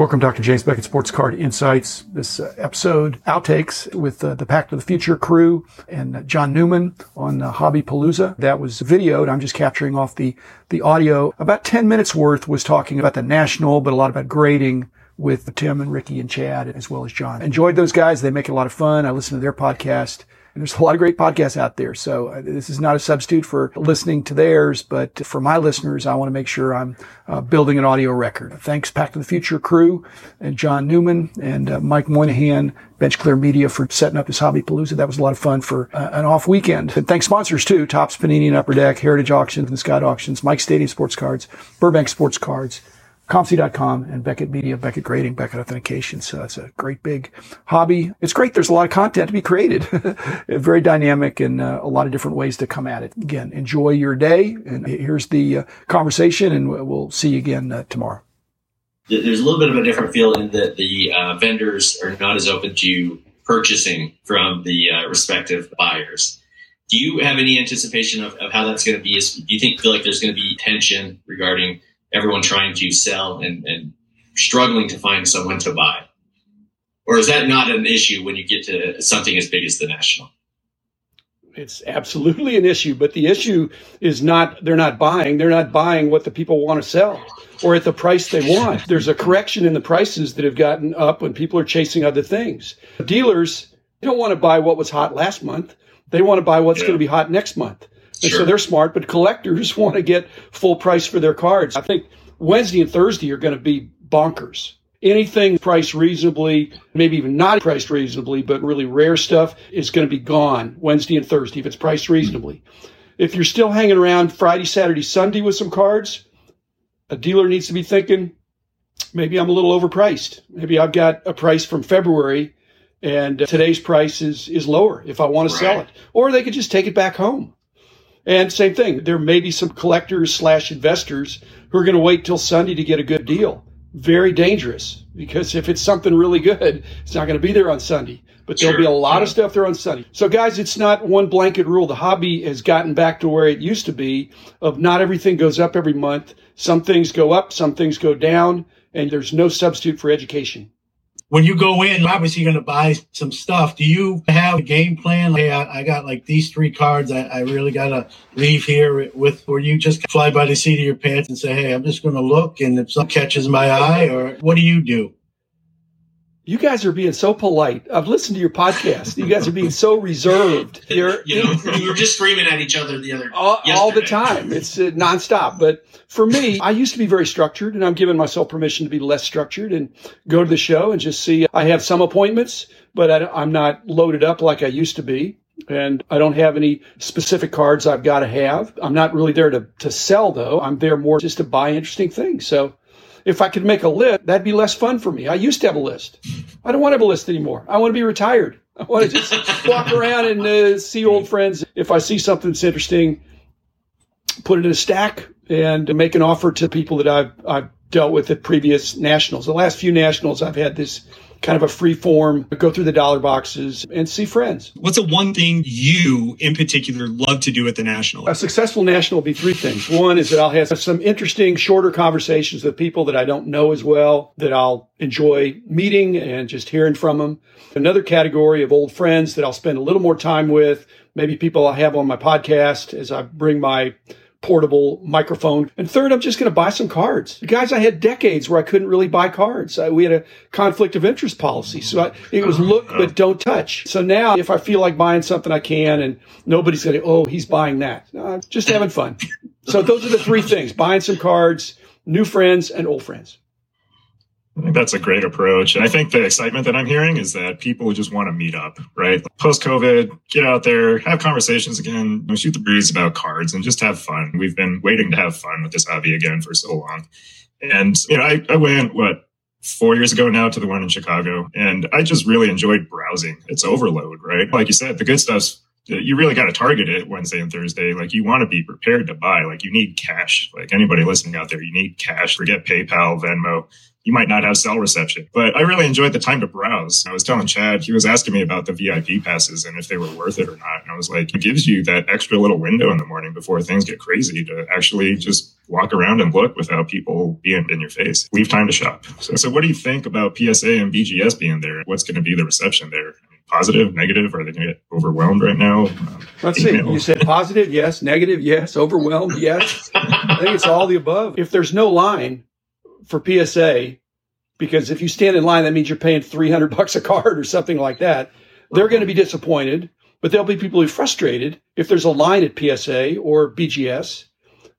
Welcome, Dr. James Beckett, Sports Card Insights. This uh, episode, outtakes with uh, the Pack of the Future crew and uh, John Newman on uh, Hobby Palooza. That was videoed. I'm just capturing off the, the audio. About 10 minutes worth was talking about the national, but a lot about grading with Tim and Ricky and Chad, as well as John. Enjoyed those guys. They make a lot of fun. I listen to their podcast. And there's a lot of great podcasts out there. So uh, this is not a substitute for listening to theirs, but for my listeners, I want to make sure I'm uh, building an audio record. Thanks Pack to the Future crew and John Newman and uh, Mike Moynihan, Bench Clear Media for setting up this Hobby Palooza. That was a lot of fun for uh, an off weekend. And thanks sponsors too, Topps Panini and Upper Deck, Heritage Auctions and Scott Auctions, Mike Stadium Sports Cards, Burbank Sports Cards, COMC.com and Beckett Media, Beckett Grading, Beckett Authentication. So that's a great big hobby. It's great. There's a lot of content to be created. Very dynamic and uh, a lot of different ways to come at it. Again, enjoy your day. And here's the uh, conversation and we'll see you again uh, tomorrow. There's a little bit of a different feel in that the uh, vendors are not as open to purchasing from the uh, respective buyers. Do you have any anticipation of, of how that's going to be? Do you think feel like there's going to be tension regarding everyone trying to sell and, and struggling to find someone to buy? Or is that not an issue when you get to something as big as the national? It's absolutely an issue, but the issue is not they're not buying. They're not buying what the people want to sell or at the price they want. There's a correction in the prices that have gotten up when people are chasing other things. Dealers don't want to buy what was hot last month. They want to buy what's yeah. going to be hot next month. And sure. so they're smart, but collectors want to get full price for their cards. I think Wednesday and Thursday are going to be bonkers. Anything priced reasonably, maybe even not priced reasonably, but really rare stuff is going to be gone Wednesday and Thursday if it's priced reasonably. If you're still hanging around Friday, Saturday, Sunday with some cards, a dealer needs to be thinking, maybe I'm a little overpriced. Maybe I've got a price from February and today's price is, is lower if I want to sell it. Or they could just take it back home. And same thing, there may be some collectors slash investors who are going to wait till Sunday to get a good deal. Very dangerous because if it's something really good, it's not going to be there on Sunday. But there'll sure. be a lot yeah. of stuff there on Sunday. So guys, it's not one blanket rule. The hobby has gotten back to where it used to be of not everything goes up every month. Some things go up, some things go down, and there's no substitute for education when you go in, obviously you're going to buy some stuff. Do you have a game plan? Hey, I, I got like these three cards. I, I really got to leave here with, or you just fly by the seat of your pants and say, Hey, I'm just going to look. And if something catches my eye or what do you do? You guys are being so polite. I've listened to your podcast. You guys are being so reserved. You're, you know, we were just screaming at each other the other all, all the time. It's uh, nonstop. But for me, I used to be very structured, and I'm giving myself permission to be less structured and go to the show and just see. I have some appointments, but I, I'm not loaded up like I used to be and I don't have any specific cards I've got to have. I'm not really there to, to sell though. I'm there more just to buy interesting things. So if I could make a list, that'd be less fun for me. I used to have a list. I don't want to have a list anymore. I want to be retired. I want to just walk around and uh, see old friends. If I see something that's interesting, put it in a stack and make an offer to people that I've, I've dealt with at previous nationals. The last few nationals, I've had this kind of a free form, go through the dollar boxes and see friends. What's the one thing you in particular love to do at the national? A successful national will be three things. One is that I'll have some interesting, shorter conversations with people that I don't know as well, that I'll enjoy meeting and just hearing from them. Another category of old friends that I'll spend a little more time with, maybe people I have on my podcast as I bring my portable microphone. And third, I'm just going to buy some cards. Guys, I had decades where I couldn't really buy cards. I, we had a conflict of interest policy. So I, it was look, but don't touch. So now if I feel like buying something, I can, and nobody's going to, oh, he's buying that. No, just having fun. So those are the three things, buying some cards, new friends and old friends. I think that's a great approach. And I think the excitement that I'm hearing is that people just want to meet up, right? Post COVID, get out there, have conversations again, shoot the breeze about cards and just have fun. We've been waiting to have fun with this hobby again for so long. And, you know, I, I went, what, four years ago now to the one in Chicago and I just really enjoyed browsing. It's overload, right? Like you said, the good stuff's uh, you really got to target it Wednesday and Thursday. Like you want to be prepared to buy. Like you need cash. Like anybody listening out there, you need cash. Forget PayPal, Venmo you might not have cell reception. But I really enjoyed the time to browse. I was telling Chad, he was asking me about the VIP passes and if they were worth it or not. And I was like, it gives you that extra little window in the morning before things get crazy to actually just walk around and look without people being in your face. Leave time to shop. So, so what do you think about PSA and BGS being there? What's going to be the reception there? Positive, negative? Are they going to get overwhelmed right now? Um, Let's see. You said positive, yes. Negative, yes. Overwhelmed, yes. I think it's all the above. If there's no line for PSA, because if you stand in line, that means you're paying 300 bucks a card or something like that. They're going to be disappointed, but there'll be people who are frustrated if there's a line at PSA or BGS.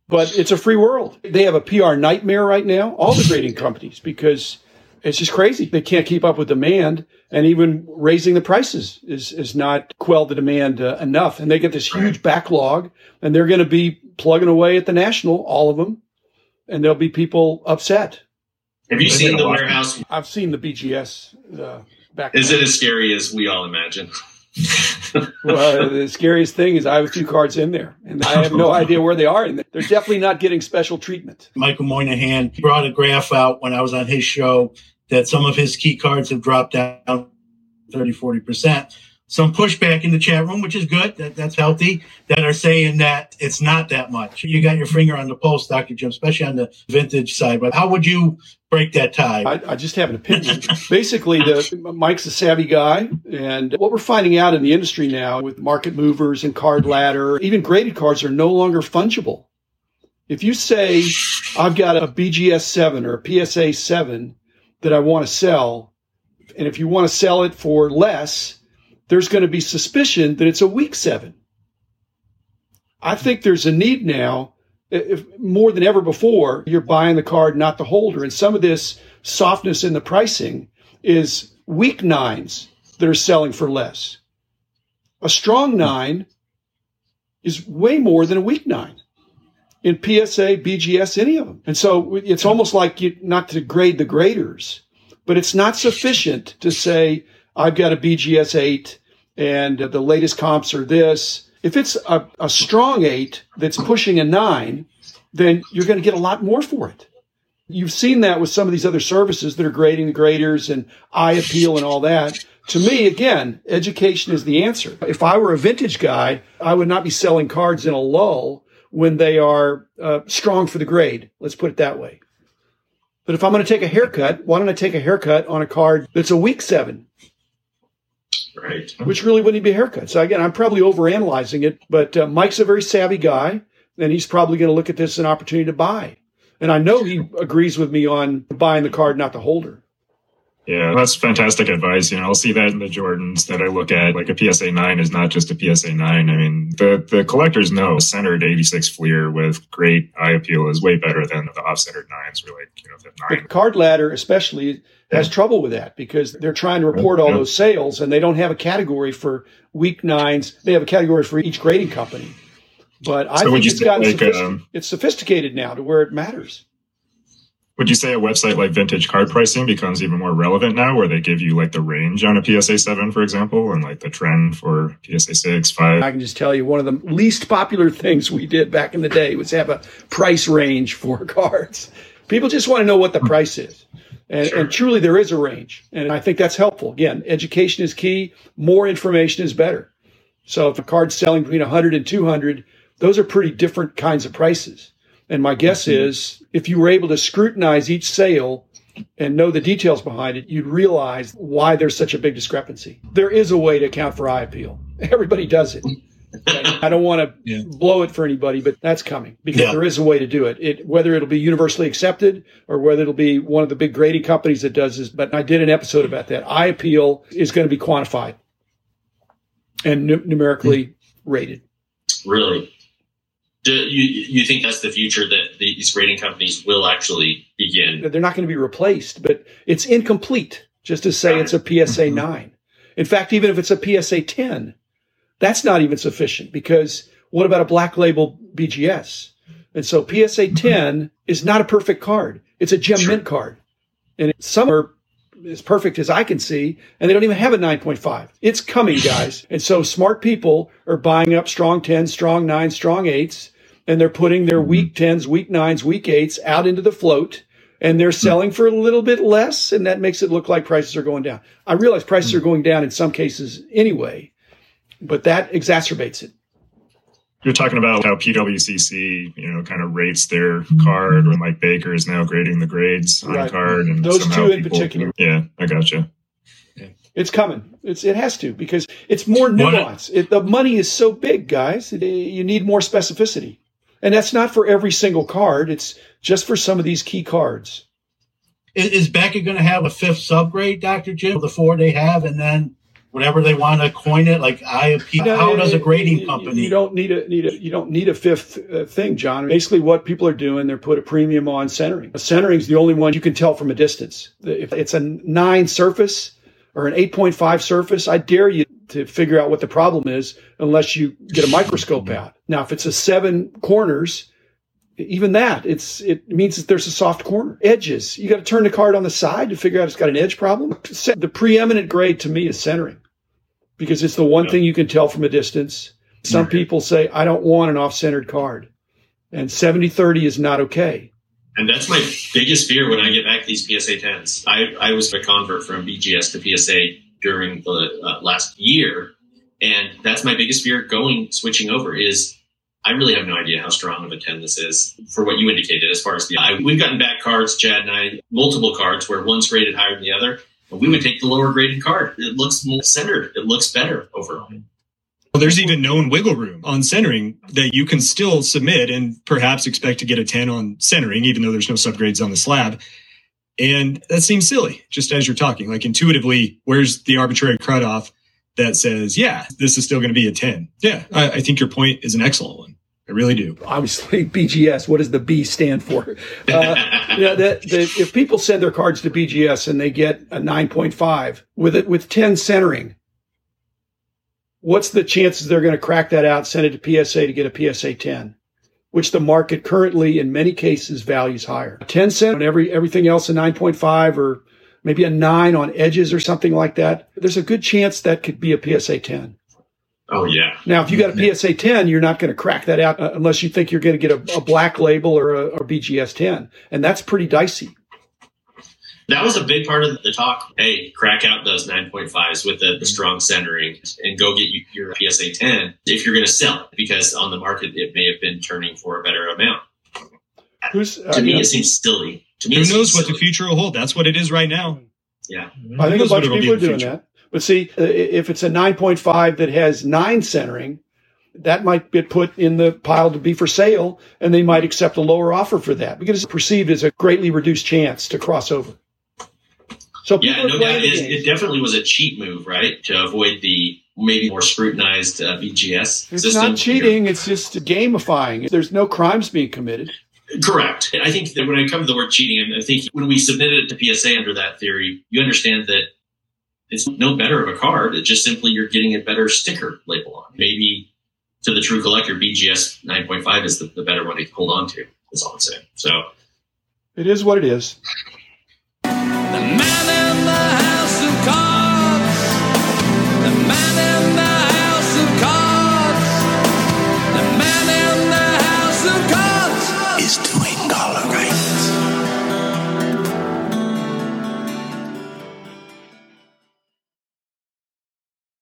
But it's a free world. They have a PR nightmare right now, all the grading companies, because it's just crazy. They can't keep up with demand, and even raising the prices is is not quell the demand uh, enough. And they get this huge backlog, and they're going to be plugging away at the national, all of them, and there'll be people upset. Have you seen the warehouse? I've seen the BGS uh, back. Is it as scary as we all imagine? well, the scariest thing is I have two cards in there, and I have no idea where they are. And they're definitely not getting special treatment. Michael Moynihan brought a graph out when I was on his show that some of his key cards have dropped down 30, 40% some pushback in the chat room, which is good. That, that's healthy. That are saying that it's not that much. You got your finger on the pulse, Dr. Jim, especially on the vintage side. But how would you break that tie? I, I just have an opinion. Basically, the, Mike's a savvy guy, and what we're finding out in the industry now with market movers and card ladder, even graded cards are no longer fungible. If you say I've got a BGS seven or a PSA seven that I want to sell, and if you want to sell it for less there's going to be suspicion that it's a weak seven. I think there's a need now, if more than ever before, you're buying the card, not the holder. And some of this softness in the pricing is weak nines that are selling for less. A strong nine is way more than a weak nine in PSA, BGS, any of them. And so it's almost like you, not to grade the graders, but it's not sufficient to say, I've got a BGS 8 and the latest comps are this. If it's a, a strong eight that's pushing a nine, then you're going to get a lot more for it. You've seen that with some of these other services that are grading the graders and eye appeal and all that. To me, again, education is the answer. If I were a vintage guy, I would not be selling cards in a lull when they are uh, strong for the grade. Let's put it that way. But if I'm going to take a haircut, why don't I take a haircut on a card that's a weak seven? Right. Which really wouldn't be a haircut. So again, I'm probably overanalyzing it, but uh, Mike's a very savvy guy, and he's probably going to look at this as an opportunity to buy. And I know he agrees with me on buying the card, not the holder. Yeah, that's fantastic advice. You know, I'll see that in the Jordans that I look at. Like a PSA 9 is not just a PSA 9. I mean, the, the collectors know centered 86 Fleer with great eye appeal is way better than the off-centered 9s or like, you know, the 9. But card ladder, especially, has yeah. trouble with that because they're trying to report all yeah. those sales and they don't have a category for weak nines. They have a category for each grading company. But I so think it's gotten like, sophistic- um, it's sophisticated now to where it matters would you say a website like vintage card pricing becomes even more relevant now where they give you like the range on a psa 7 for example and like the trend for psa 6 5 i can just tell you one of the least popular things we did back in the day was have a price range for cards. People just want to know what the price is. And, sure. and truly there is a range and i think that's helpful. Again education is key more information is better. So if a card's selling between 100 and 200 those are pretty different kinds of prices and my guess is if you were able to scrutinize each sale and know the details behind it, you'd realize why there's such a big discrepancy. There is a way to account for eye appeal. Everybody does it. I don't want to yeah. blow it for anybody, but that's coming because yeah. there is a way to do it. It whether it'll be universally accepted or whether it'll be one of the big grading companies that does this. But I did an episode about that. Eye appeal is going to be quantified and numerically mm-hmm. rated. Really? Do you you think that's the future that these grading companies will actually begin? They're not going to be replaced, but it's incomplete just to say it's a PSA mm-hmm. nine. In fact, even if it's a PSA ten, that's not even sufficient because what about a black label BGS? And so PSA mm-hmm. 10 is not a perfect card. It's a gem sure. mint card. And some are as perfect as I can see, and they don't even have a 9.5. It's coming, guys. And so smart people are buying up strong 10s, strong 9s, strong 8s, and they're putting their weak mm-hmm. 10s, weak 9s, weak 8s out into the float, and they're mm-hmm. selling for a little bit less, and that makes it look like prices are going down. I realize prices are mm-hmm. going down in some cases anyway, but that exacerbates it. You're talking about how PWCC, you know, kind of rates their mm-hmm. card, or Mike Baker is now grading the grades on Right. card, and Those two in people- particular. Yeah, I gotcha. It's coming. It's it has to because it's more nuance. It, the money is so big, guys. It- you need more specificity, and that's not for every single card. It's just for some of these key cards. Is, is Beckett going to have a fifth subgrade, Dr. Jim? The four they have, and then whatever they want to coin it, like IAP. No, how does a grading you- company? You don't need a need a you don't need a fifth uh, thing, John. Basically, what people are doing, they're put a premium on centering. Centering is the only one you can tell from a distance. If it's a nine surface or an eight point five surface, I dare you to figure out what the problem is, unless you get a microscope out. Now, if it's a seven corners. Even that, it's it means that there's a soft corner. Edges, you got to turn the card on the side to figure out it's got an edge problem. The preeminent grade to me is centering because it's the one thing you can tell from a distance. Some people say, I don't want an off centered card. And 70 30 is not okay. And that's my biggest fear when I get back these PSA 10s. I, I was a convert from BGS to PSA during the uh, last year. And that's my biggest fear going, switching over is I really have no idea how strong of a 10 this is for what you indicated as far as the, I, we've gotten back cards, Chad and I, multiple cards where one's rated higher than the other. We would take the lower graded card. It looks more centered. It looks better overall. Well, there's even known wiggle room on centering that you can still submit and perhaps expect to get a 10 on centering, even though there's no subgrades on the slab. And that seems silly, just as you're talking. Like intuitively, where's the arbitrary cutoff that says, yeah, this is still going to be a 10? Yeah, I, I think your point is an excellent one. I really do. Obviously, BGS, what does the B stand for? Uh, know, that, that if people send their cards to BGS and they get a 9.5 with it with 10 centering, what's the chances they're going to crack that out, send it to PSA to get a PSA 10? Which the market currently, in many cases, values higher. 10 cent on every everything else, a 9.5 or maybe a 9 on edges or something like that. There's a good chance that could be a PSA 10. Oh, yeah. Now, if you got a PSA 10, you're not going to crack that out uh, unless you think you're going to get a, a black label or a or BGS 10. And that's pretty dicey. That was a big part of the talk. Hey, crack out those 9.5s with the, the strong centering and go get you, your PSA 10 if you're going to sell it because on the market it may have been turning for a better amount. Who's, uh, To me, it seems silly. To Who knows what the future will hold? That's what it is right now. Yeah. I think a bunch of people are doing that. But see, uh, if it's a 9.5 that has nine centering, that might get put in the pile to be for sale, and they might accept a lower offer for that because it's perceived as a greatly reduced chance to cross over. So people Yeah, no playing doubt. the It, is- it definitely was a cheat move, right? To avoid the maybe more scrutinized uh, BGS It's system. not cheating; it's just gamifying. There's no crimes being committed. Correct. I think that when I come to the word cheating, I think when we submitted it to PSA under that theory, you understand that it's no better of a card. It's just simply you're getting a better sticker label on. Maybe to the true collector, BGS 9.5 is the, the better one to hold on to. That's all I'm saying. So It is what it is.